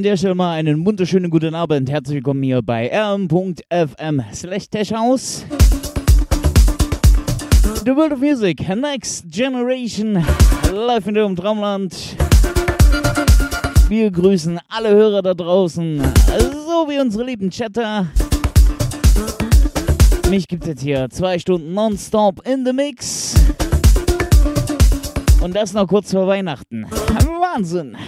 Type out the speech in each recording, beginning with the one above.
An der Stelle mal einen wunderschönen guten Abend. Herzlich willkommen hier bei rm.fm slash House. The World of Music, Next Generation, live in dem Traumland. Wir grüßen alle Hörer da draußen, so wie unsere lieben Chatter. Mich gibt es jetzt hier zwei Stunden nonstop in the Mix. Und das noch kurz vor Weihnachten. Wahnsinn!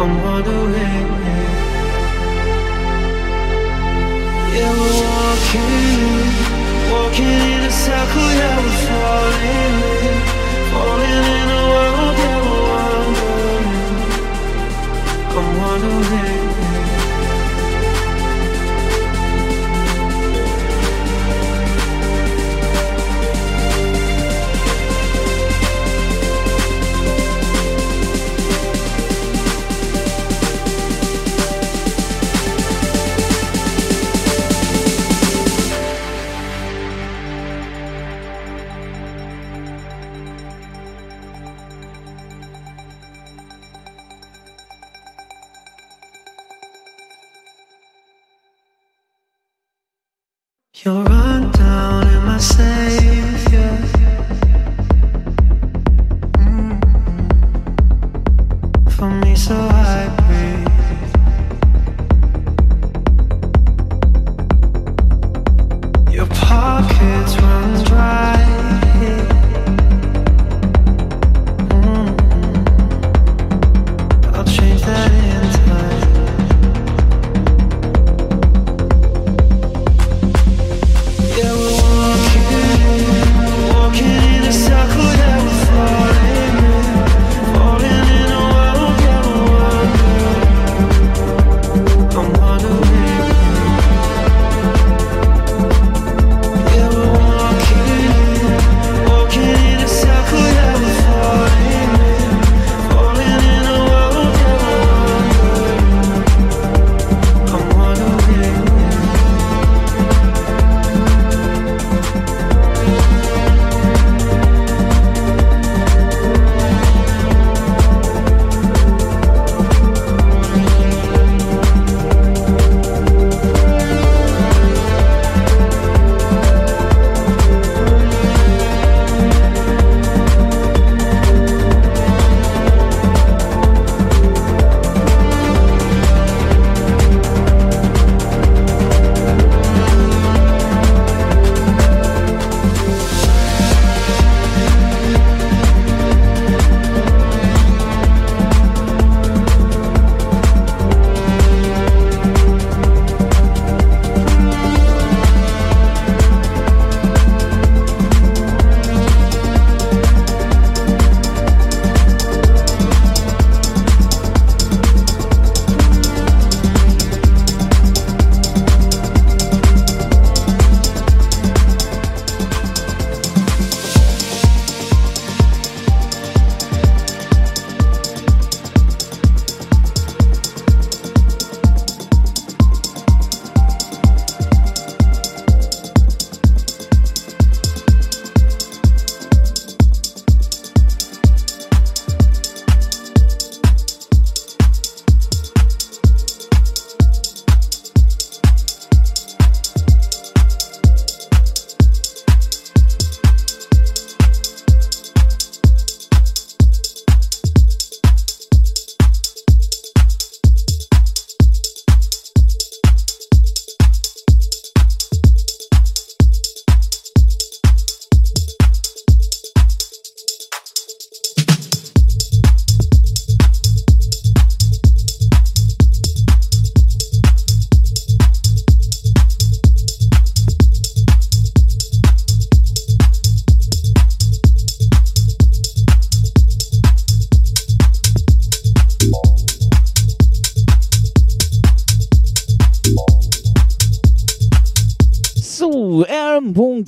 I'm wondering Yeah, we're walking Walking in a circle, yeah, we're falling.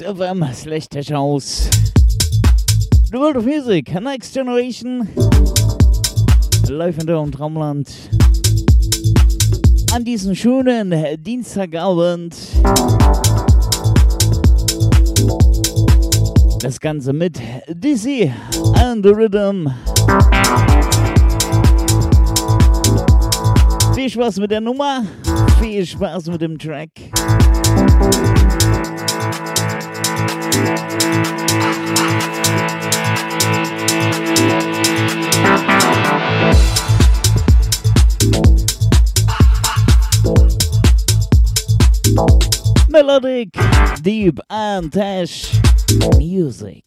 m.fm slash House. The World of Music, Next Generation, live in der Traumland. An diesem schönen Dienstagabend. Das Ganze mit Dizzy and the Rhythm. Viel Spaß mit der Nummer, viel Spaß mit dem Track. Melodic, deep and dash music.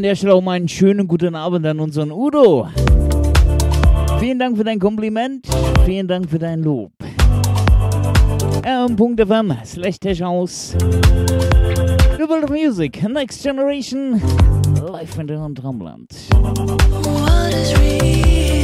An der Stelle auch mal einen schönen guten Abend an unseren Udo. Vielen Dank für dein Kompliment. Vielen Dank für dein Lob. rm.fm slash House. The World of Music, Next Generation, live in der Drumland. What is real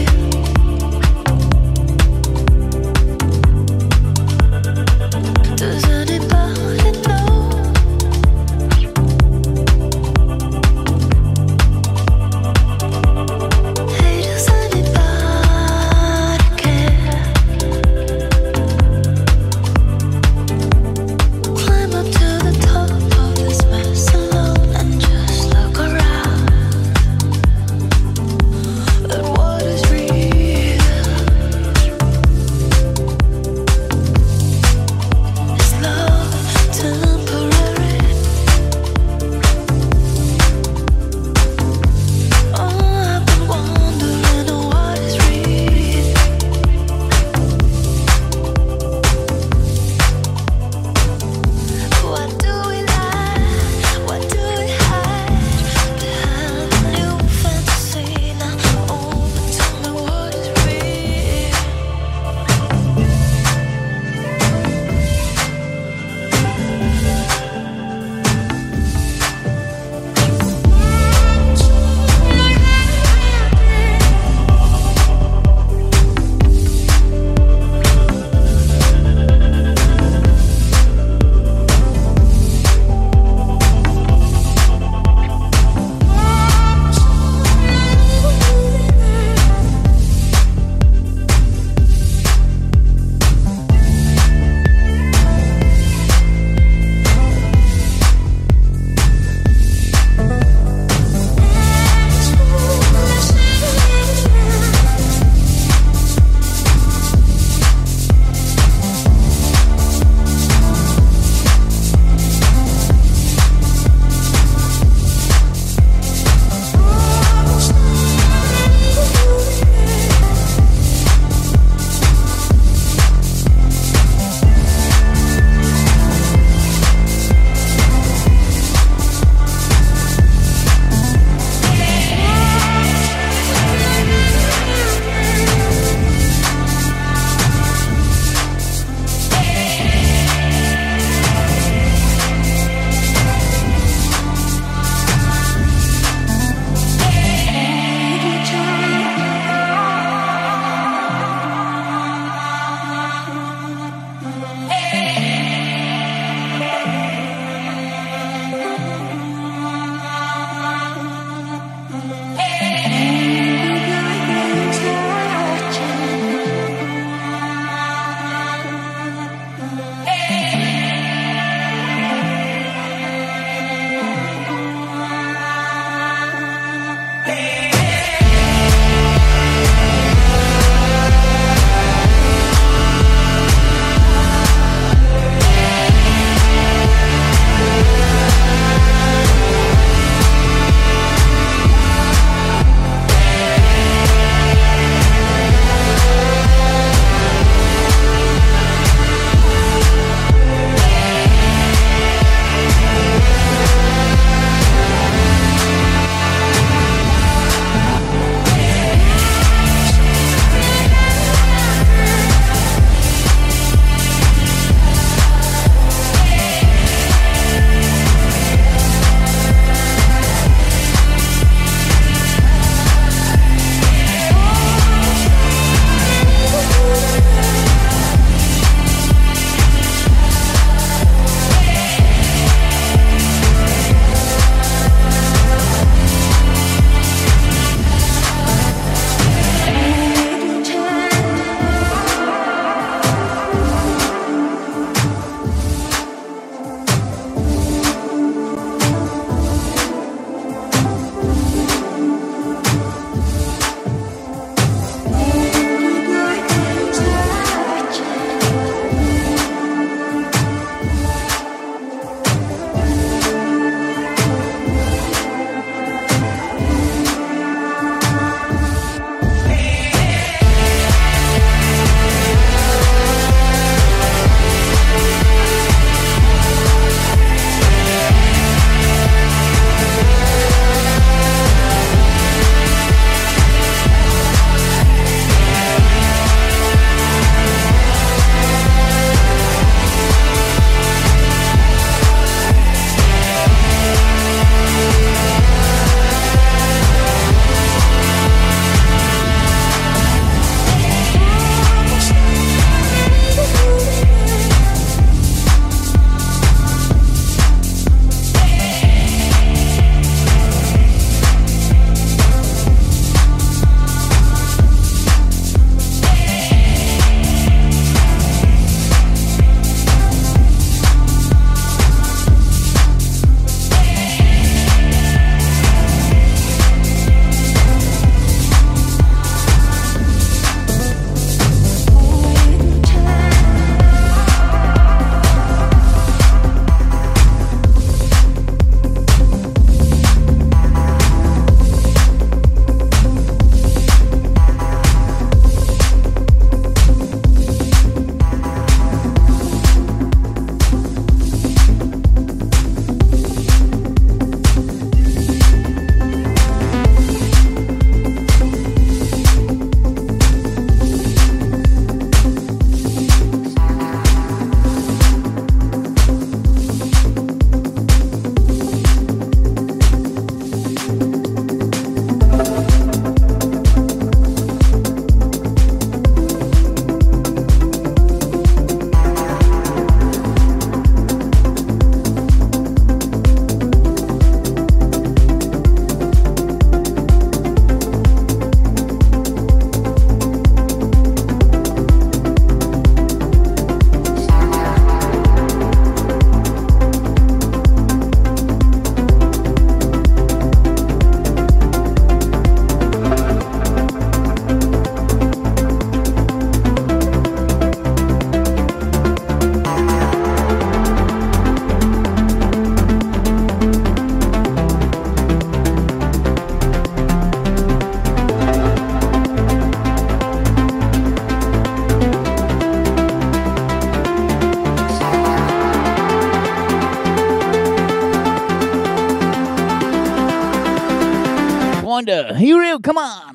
Honda. Here. Come on.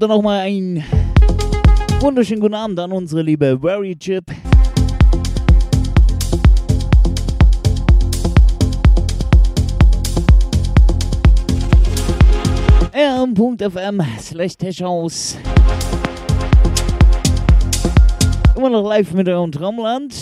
Dann nochmal ein wunderschönen guten Abend an unsere liebe Very Chip. rm.fm slash. Immer noch live mit eurem Traumland.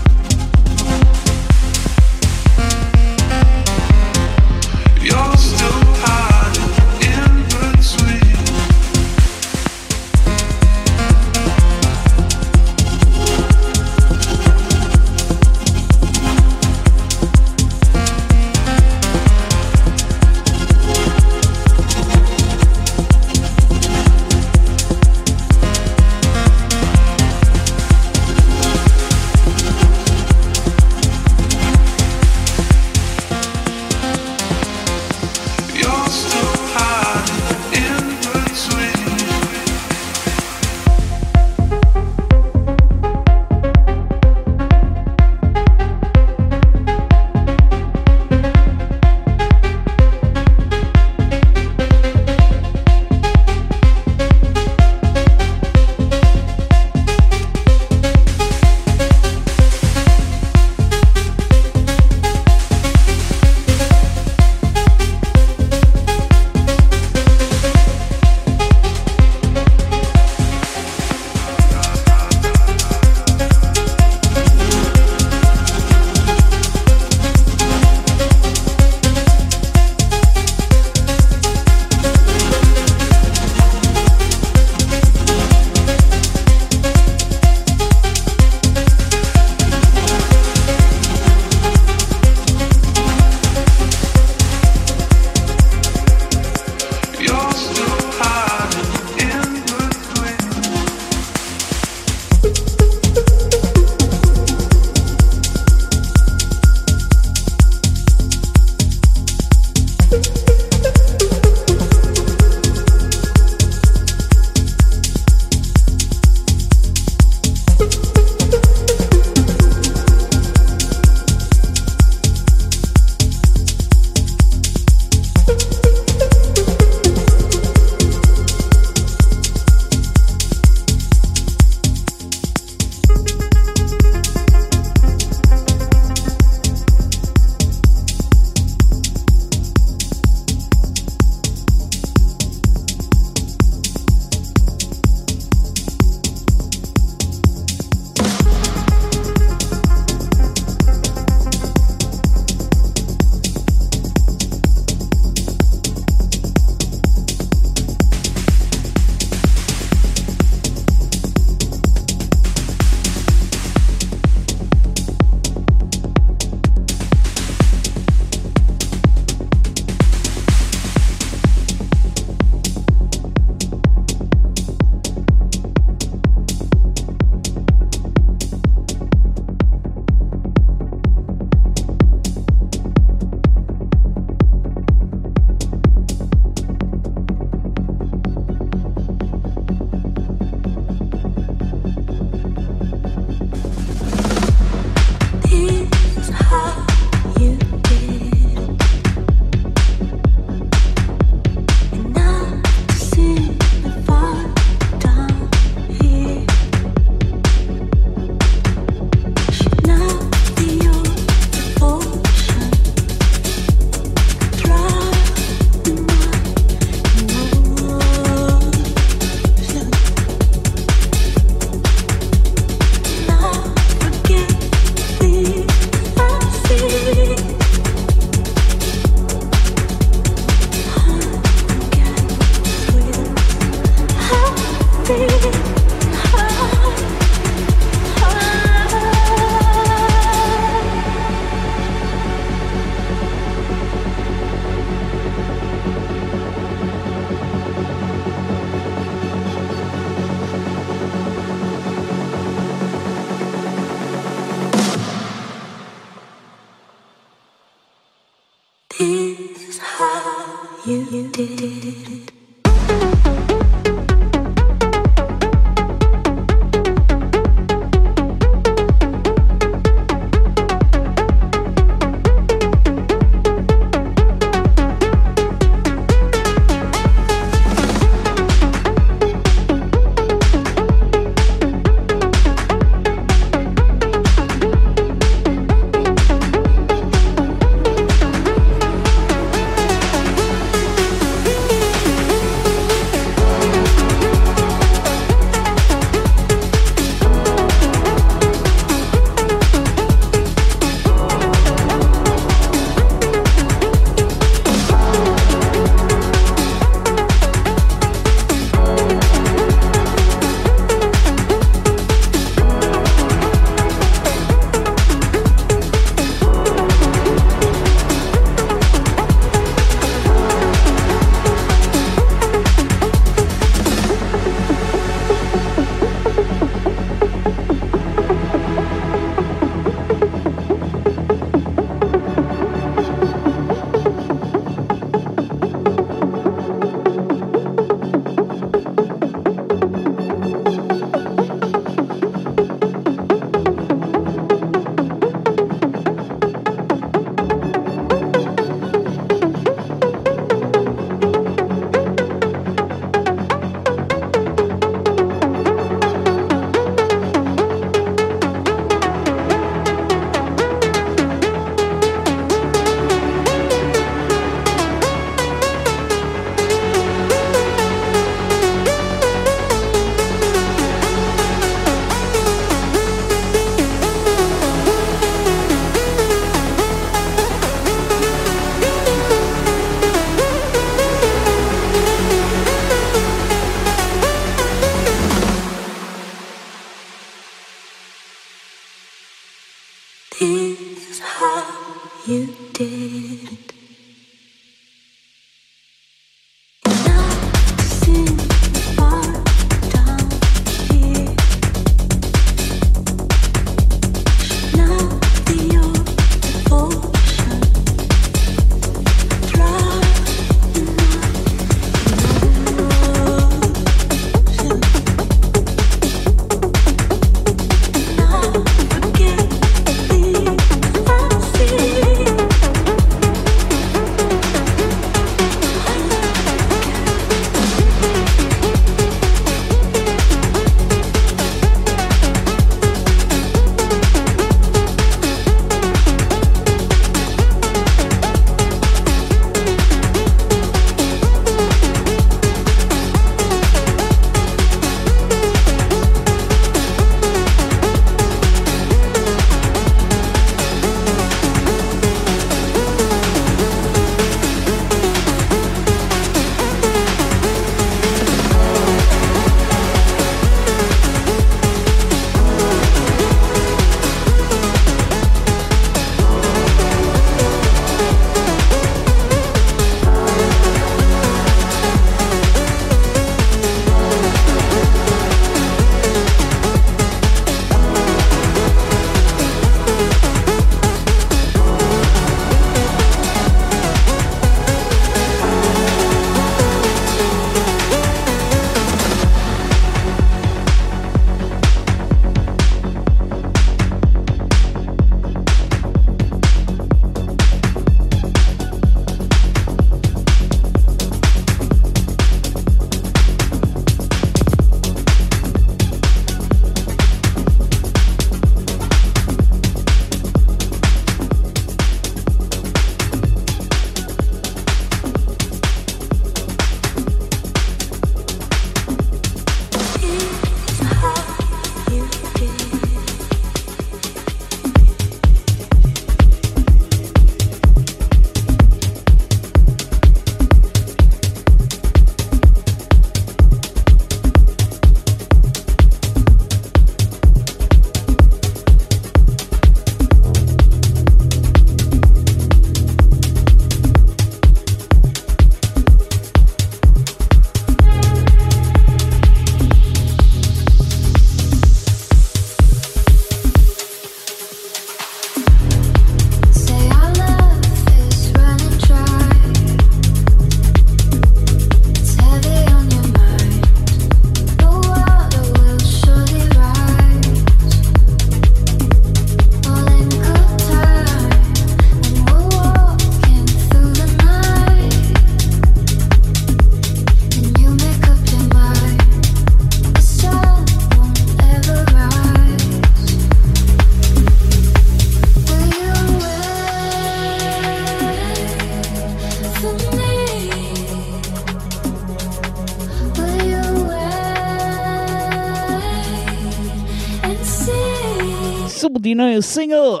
Die neue Single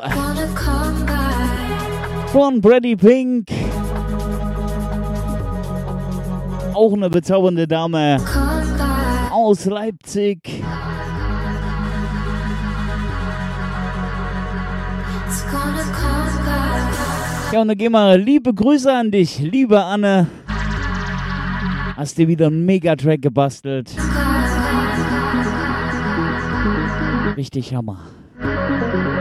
von Brady Pink. Auch eine bezaubernde Dame aus Leipzig. Ja, und dann gehen wir liebe Grüße an dich, liebe Anne. Hast dir wieder einen Megatrack gebastelt. Richtig Hammer. Gracias.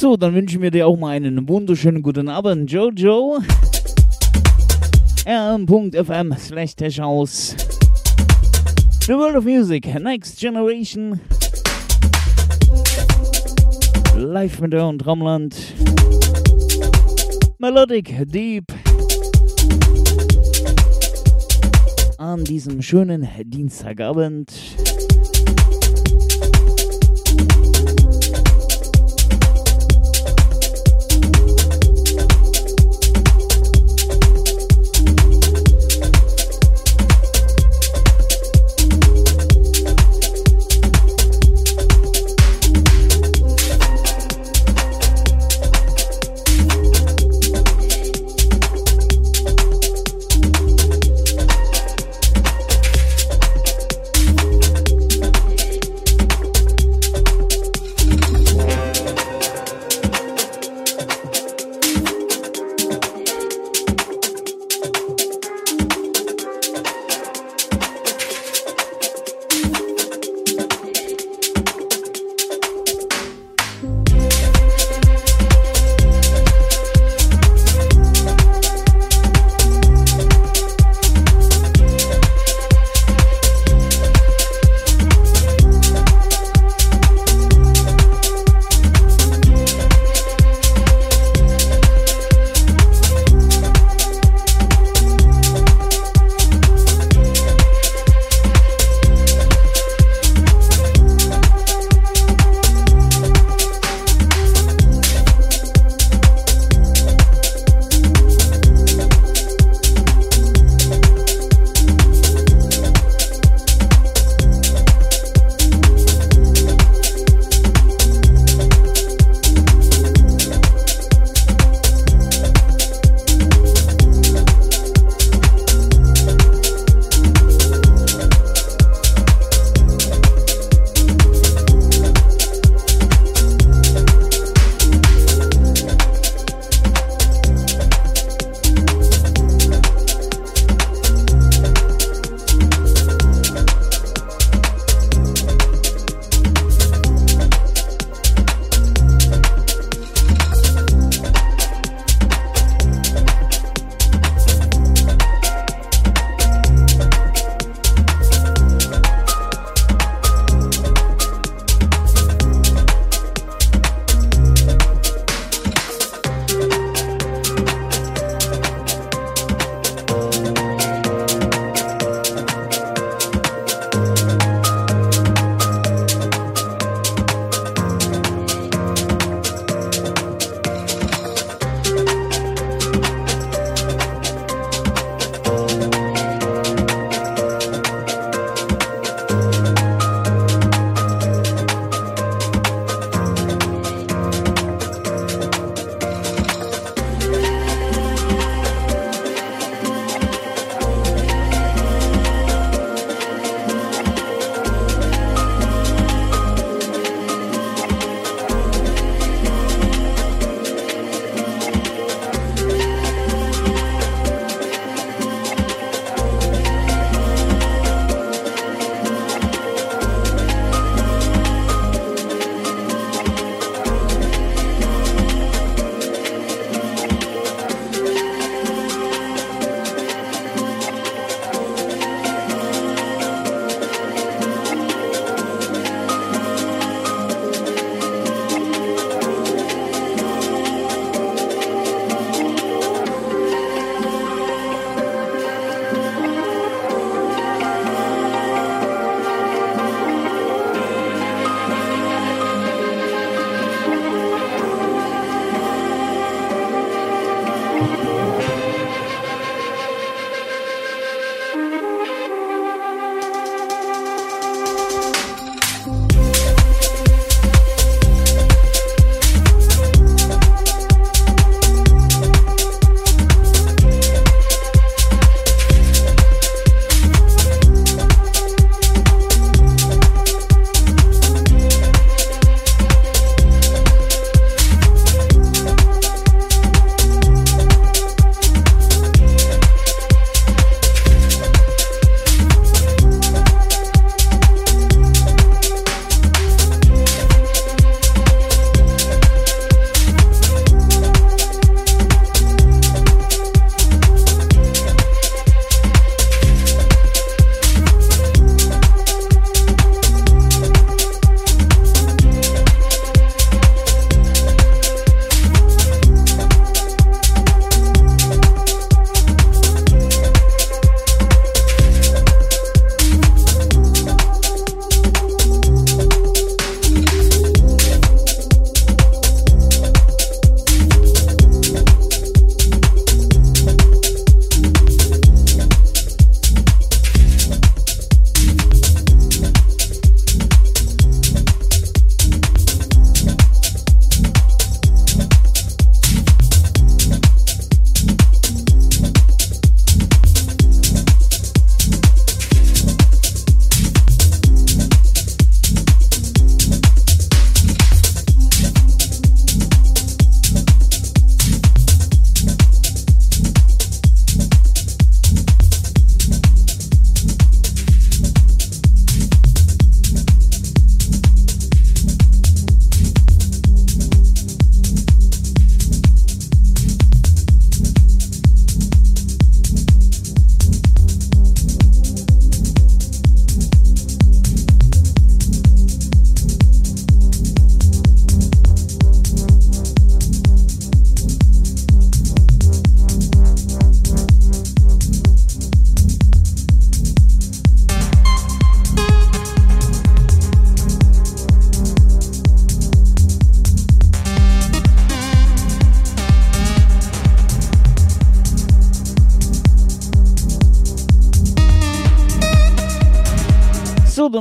So, dann wünschen wir dir auch mal einen wunderschönen guten Abend, Jojo. rm.fm slash House. The World of Music, Next Generation. Live mit und Traumland. Melodic Deep. An diesem schönen Dienstagabend.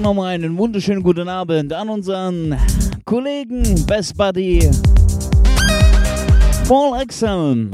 Nochmal einen wunderschönen guten Abend an unseren Kollegen Best Buddy Paul Exam.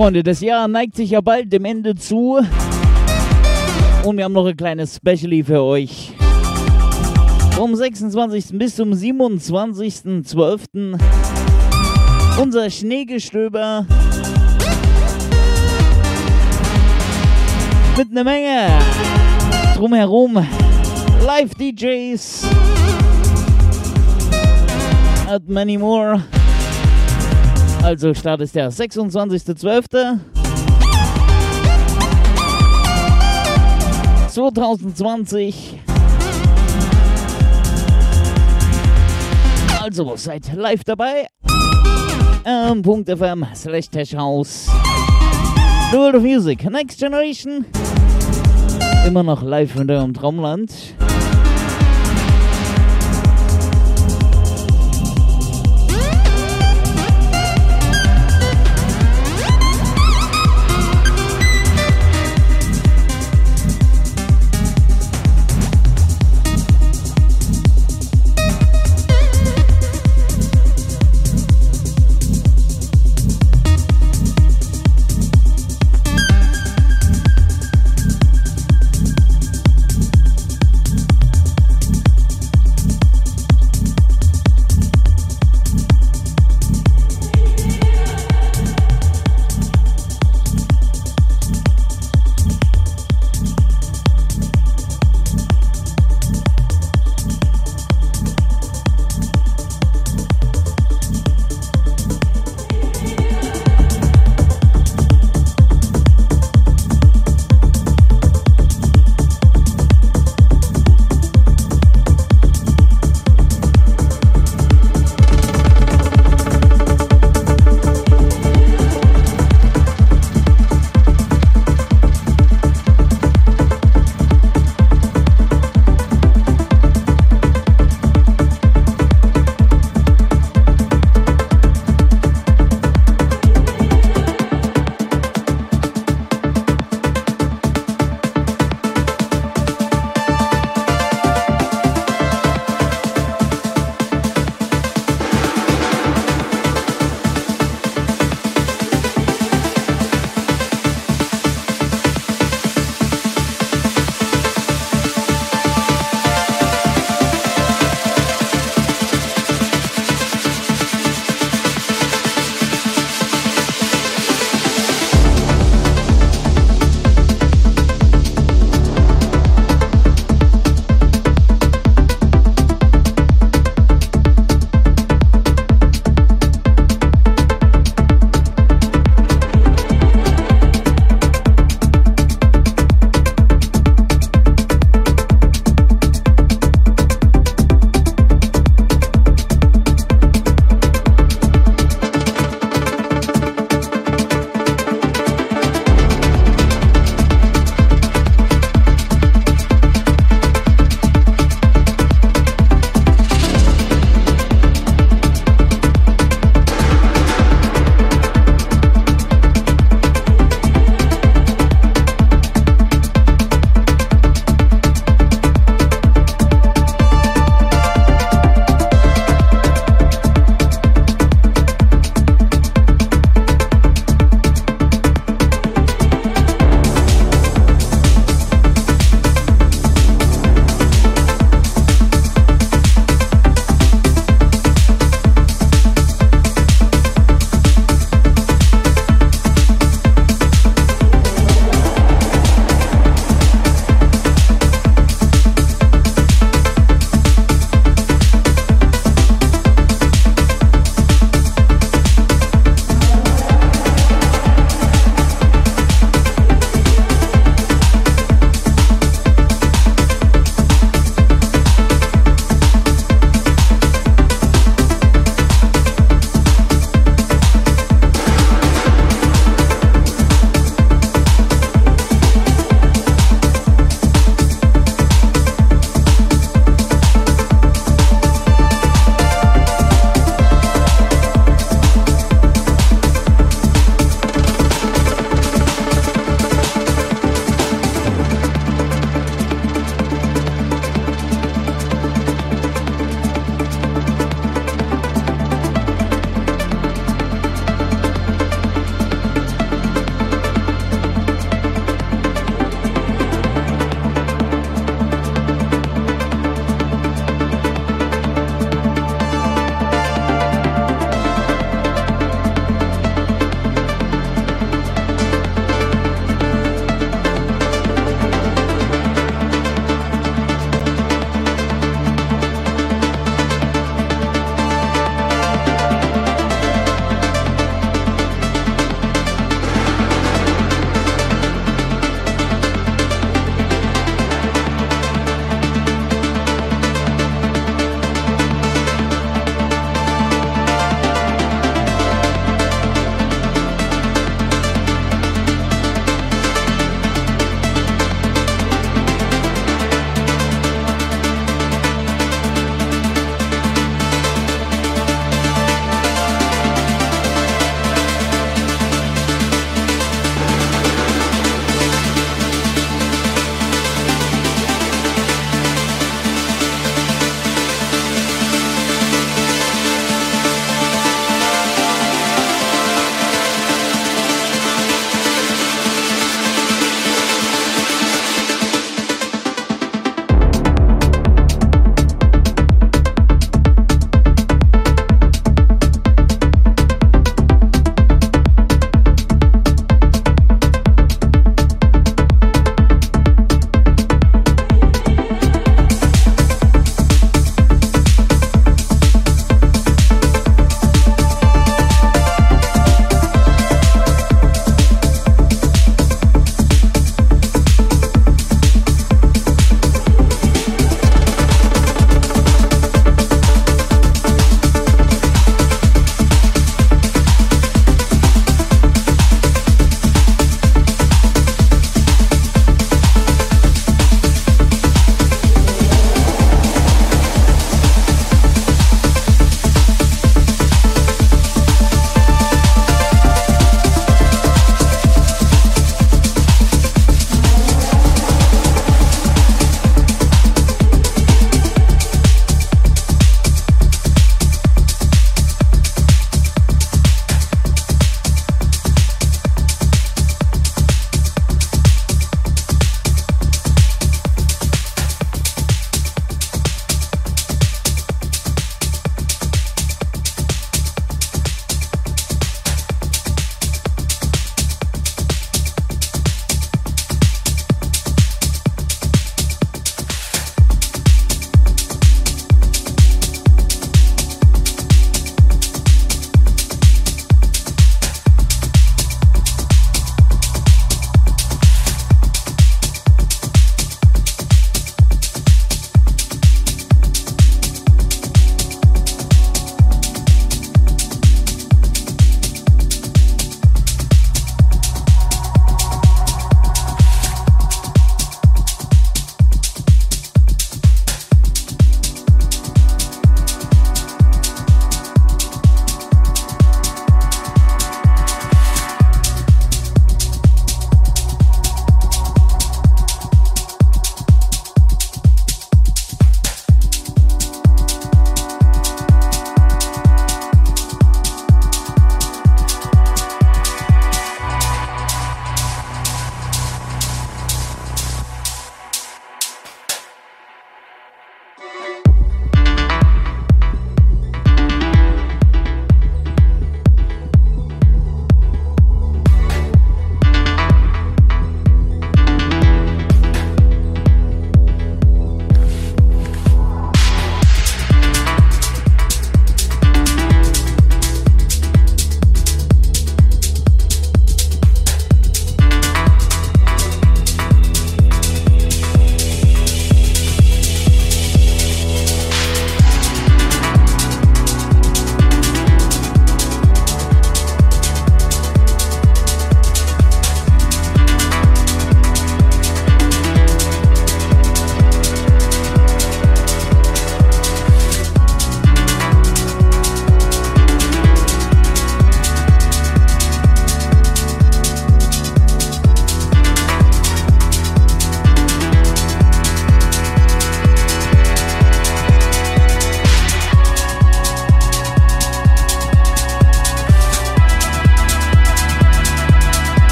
Freunde, das Jahr neigt sich ja bald dem Ende zu. Und wir haben noch ein kleines Specially für euch. Vom 26. bis zum 27.12. unser Schneegestöber mit einer Menge drumherum Live-DJs and many more. Also Start ist der 26.12. 2020. Also seid live dabei. Ähm, Punkt FM slash Tech House. The World of Music, Next Generation. Immer noch live in eurem Traumland.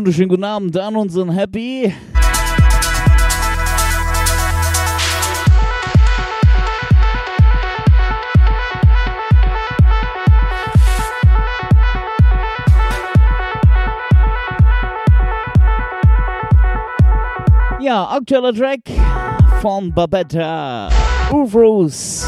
Wunderschönen guten Abend an unseren Happy. Ja, aktueller Track von Babetta. Ufros.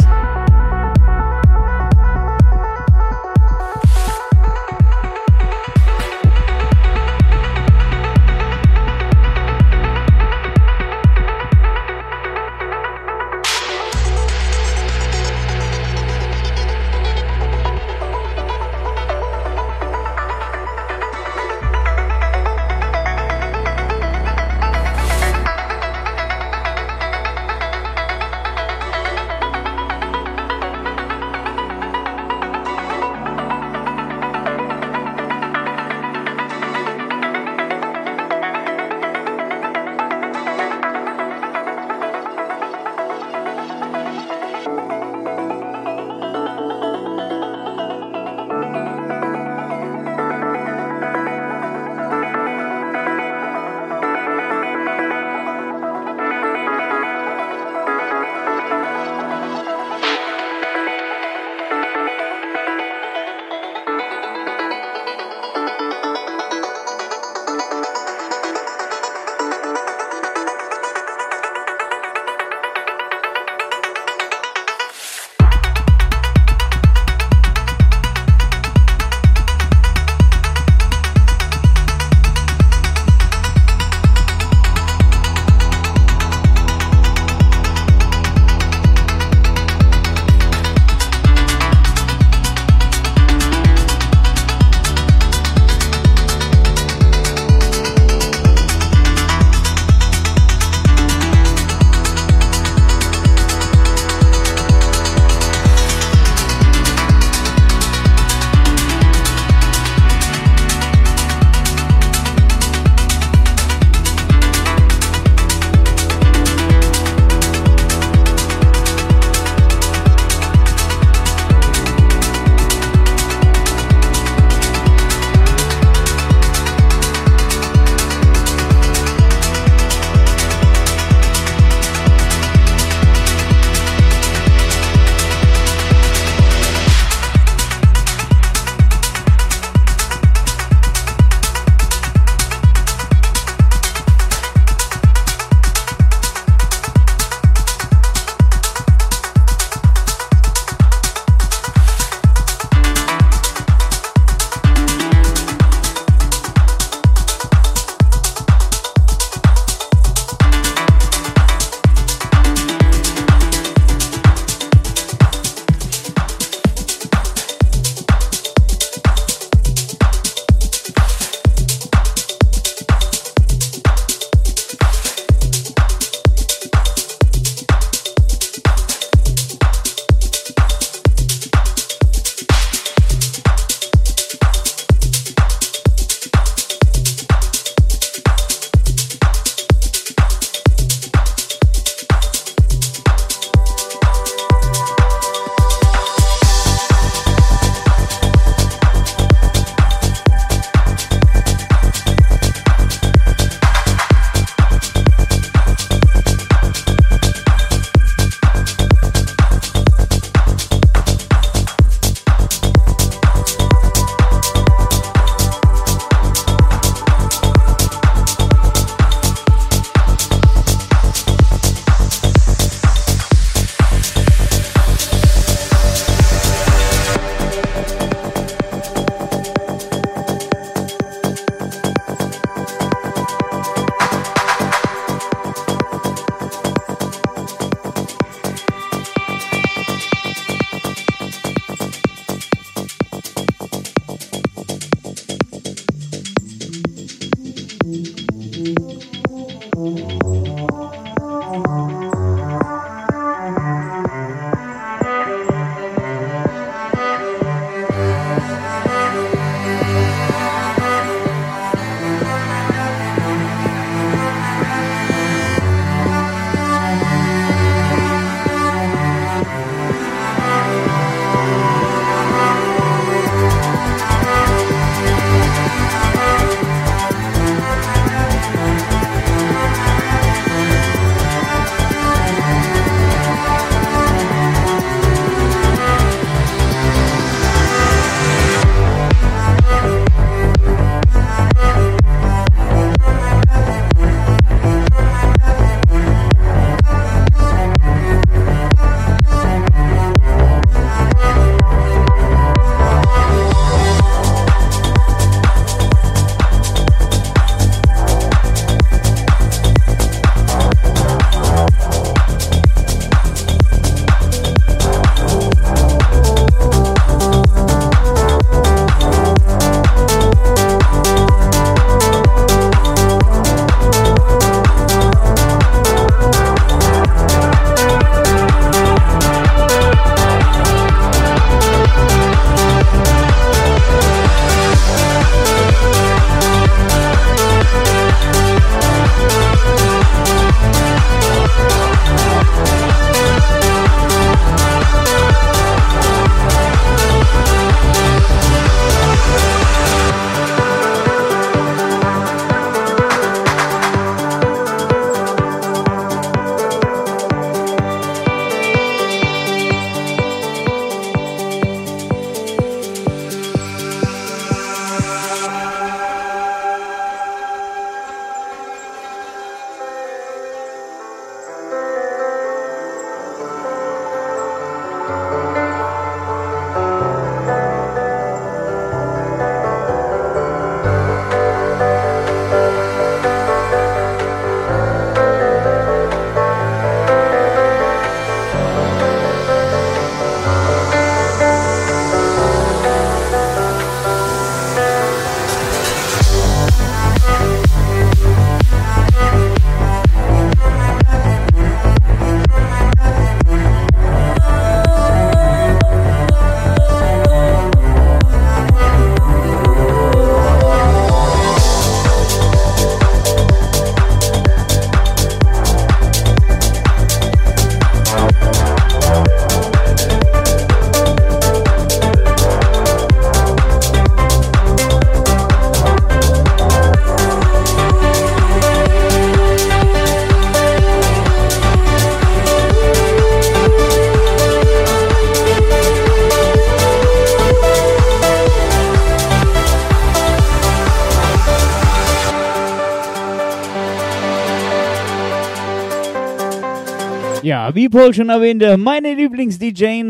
Paul schon erwähnte, meine Lieblings-DJ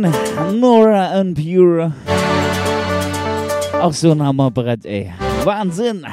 Nora and Pure. Auch so ein Hammerbrett, ey. Wahnsinn!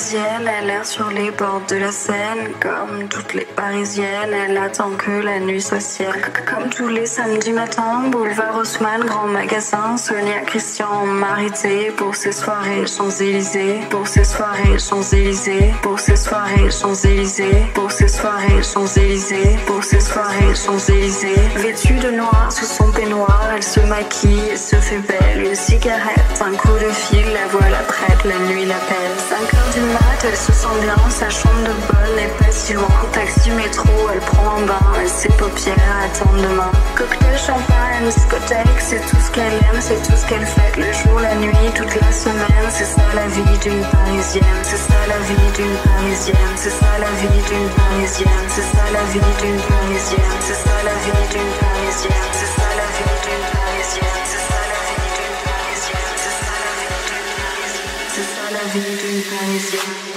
Parisienne, elle erre sur les bords de la Seine. Comme toutes les parisiennes, elle attend que la nuit soit ciel. Tous les samedis matins, boulevard Haussmann, grand magasin. Sonia Christian, Marité, pour ses soirées Champs-Élysées. Pour ses soirées Champs-Élysées. Pour ses soirées Champs-Élysées. Pour ses soirées Champs-Élysées. Pour ses soirées Champs-Élysées. Vêtue de noir sous son peignoir, elle se maquille et se fait belle. Une cigarette, un coup de fil, la voilà prête, la nuit l'appelle. 5 heures du mat, elle se sent bien, sa chambre de bonne n'est pas si loin. Taxi métro, elle prend un bain, ses paupières attendent. Cocktail, champagne, discothèque, c'est tout ce qu'elle aime, c'est tout ce qu'elle fait. Le jour, la nuit, toute la semaine, c'est ça la vie d'une parisienne. C'est ça la vie d'une parisienne. C'est ça la vie d'une parisienne. C'est ça la vie d'une parisienne. C'est ça la vie d'une parisienne. C'est ça la vie d'une parisienne. C'est ça la vie d'une parisienne. C'est ça la vie d'une parisienne. C'est ça la vie d'une parisienne.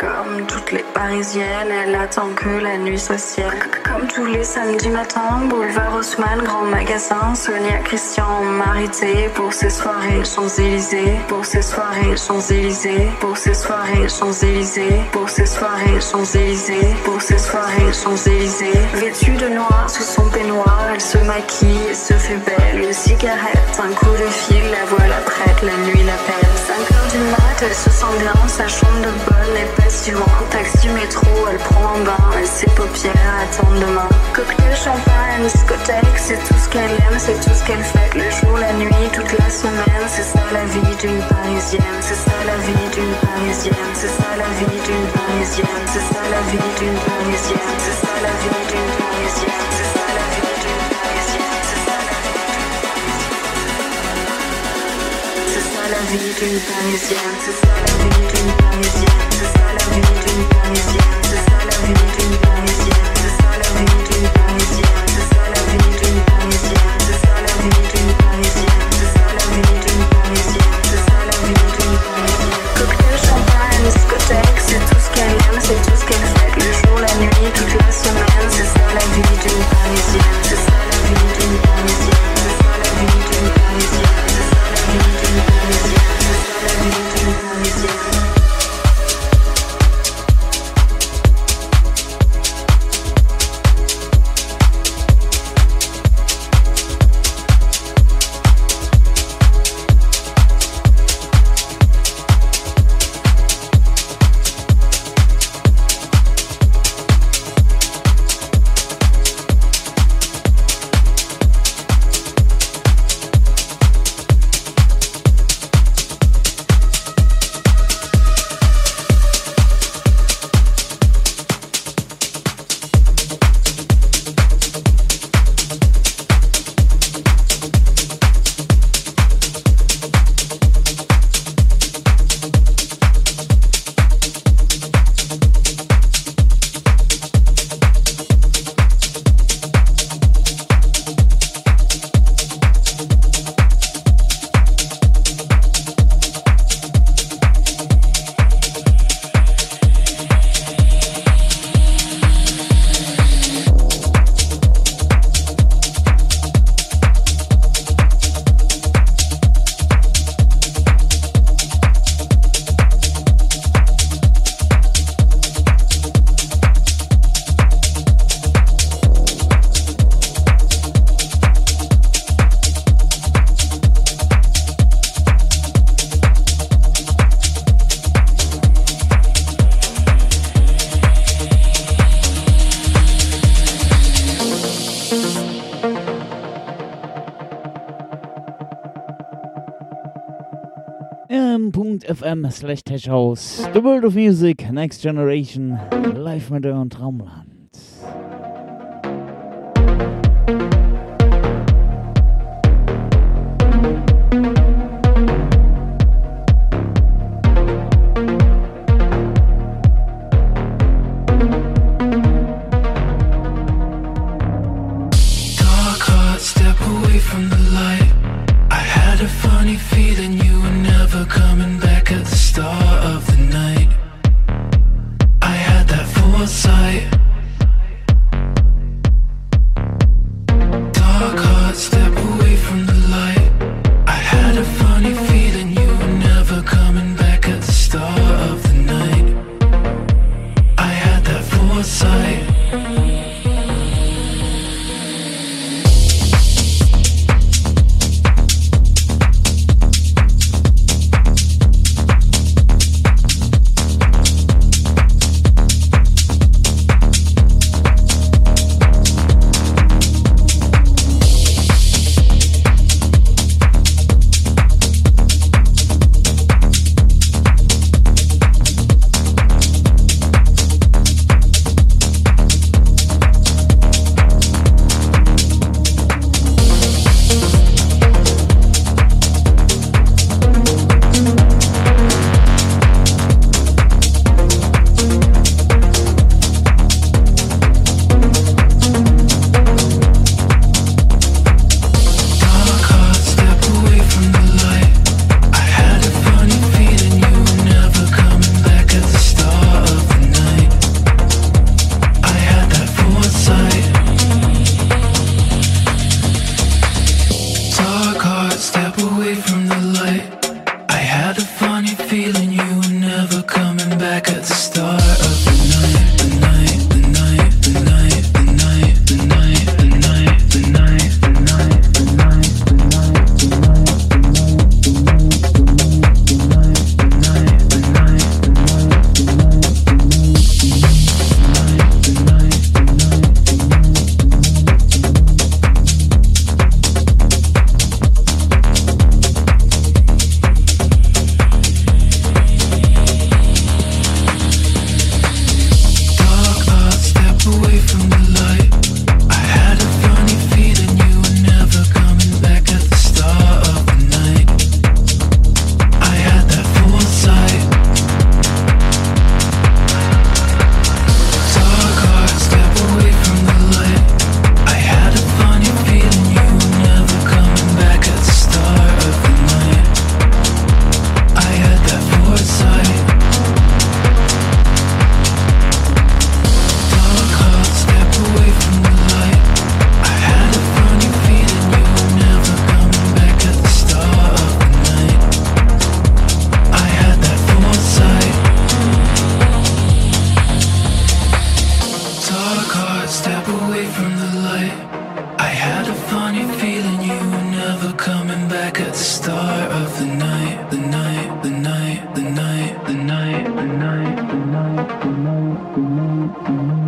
Comme toutes les parisiennes, elle attend que la nuit soit ciel. Comme tous les samedis matins, boulevard Haussmann, grand magasin. Sonia Christian, Marité, pour ses soirées Champs-Élysées. Pour ses soirées Champs-Élysées. Pour ses soirées Champs-Élysées. Pour ses soirées Champs-Élysées. Pour ses soirées Champs-Élysées. Vêtue de noir sous son peignoir, elle se maquille se fait belle. Une cigarette, un coup de fil, la voilà prête, la nuit l'appelle. 5 heures du mat, elle se sent bien, sa chambre de bonne n'est pas si loin. Taxi métro, elle prend un bain, elle ses paupières attendent demain. Cocktail, champagne, discothèque, c'est tout ce qu'elle aime, c'est tout ce qu'elle fait. Le jour, la nuit, toute la semaine, c'est ça la vie d'une parisienne. C'est ça la vie d'une parisienne. C'est ça la vie d'une parisienne. C'est ça la vie d'une parisienne. C'est ça la vie d'une parisienne. C'est ça la vie d'une parisienne. Thank you. FM slash Tech House. The World of Music, Next Generation, Live und Traumland. light. I had a funny feeling you were never coming back at the start of the night, the night, the night, the night, the night, the night, the night, the night, the night, the night, the night.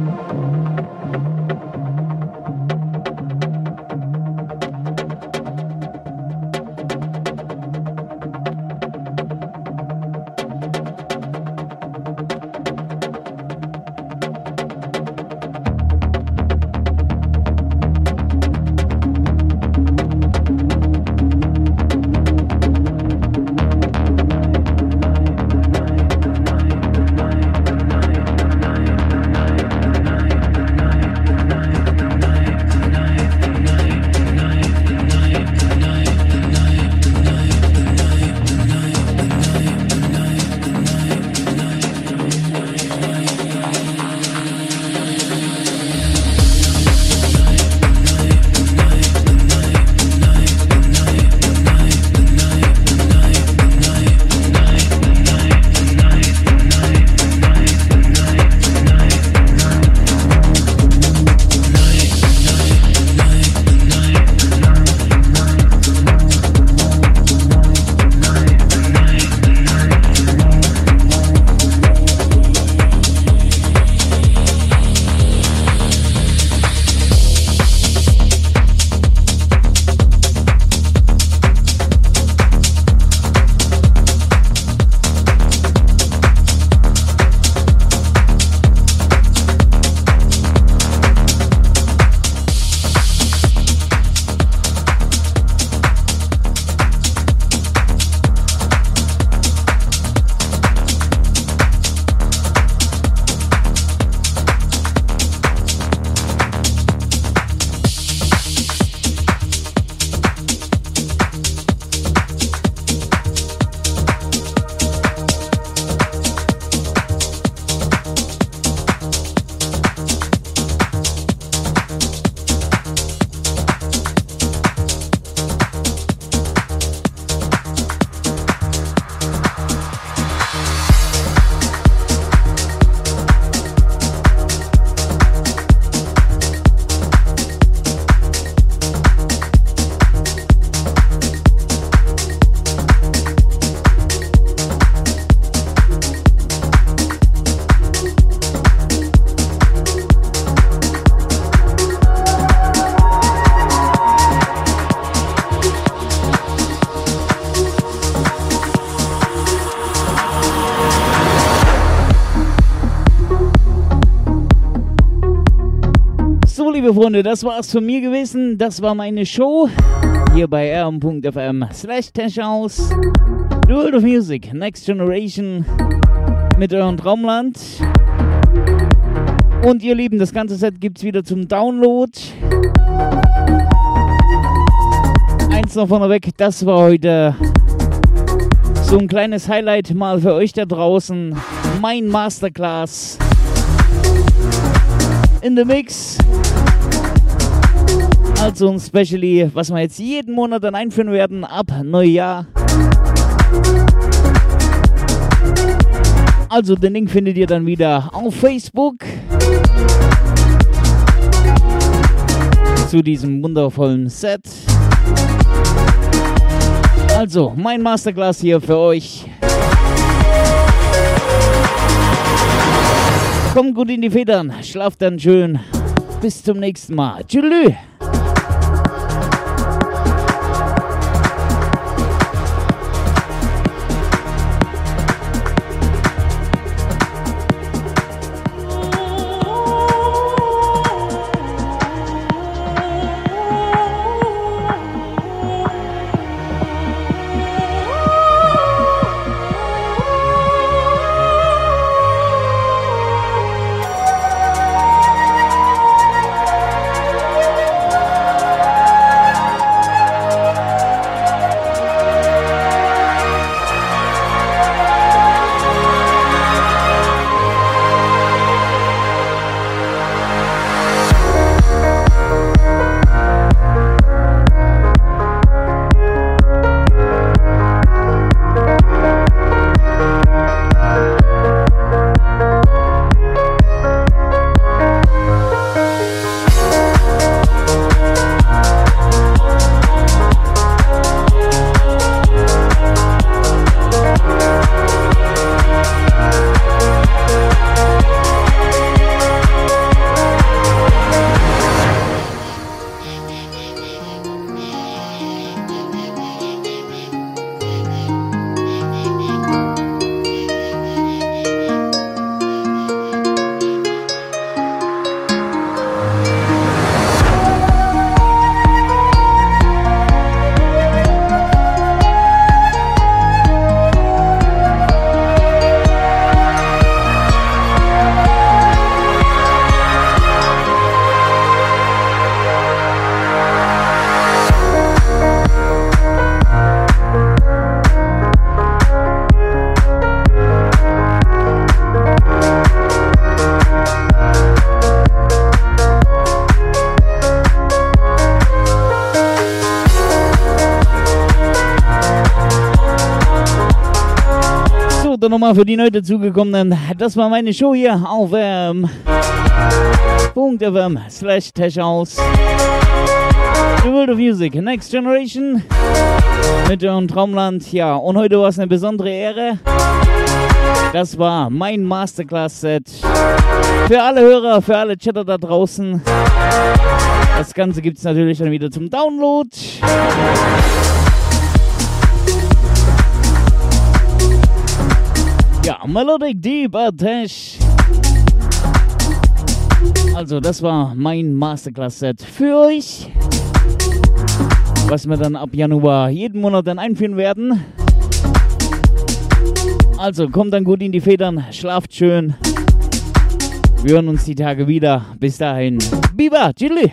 Freunde, das war's von mir gewesen. Das war meine Show hier bei rm.fm slash House. The World of Music, Next Generation mit eurem Traumland. Und ihr Lieben, das ganze Set gibt's wieder zum Download. Eins noch vorneweg, das war heute so ein kleines Highlight mal für euch da draußen. Mein Masterclass in the Mix. Also ein Specially, was wir jetzt jeden Monat dann einführen werden ab Neujahr. Also den Link findet ihr dann wieder auf Facebook. Zu diesem wundervollen Set. Also, mein Masterclass hier für euch. Kommt gut in die Federn, schlaft dann schön. Bis zum nächsten Mal. Tschüss. Nochmal für die neu dazugekommenen. Das war meine Show hier auf ähm, .fm slash House. The World of Music, Next Generation mit eurem Traumland. Ja, und heute war es eine besondere Ehre. Das war mein Masterclass-Set. Für alle Hörer, für alle Chatter da draußen. Das Ganze gibt es natürlich dann wieder zum Download. Ja, Melodic Deep Attack. Also, das war mein Masterclass-Set für euch. Was wir dann ab Januar jeden Monat dann einführen werden. Also, kommt dann gut in die Federn, schlaft schön. Wir hören uns die Tage wieder. Bis dahin. Biba, Chili.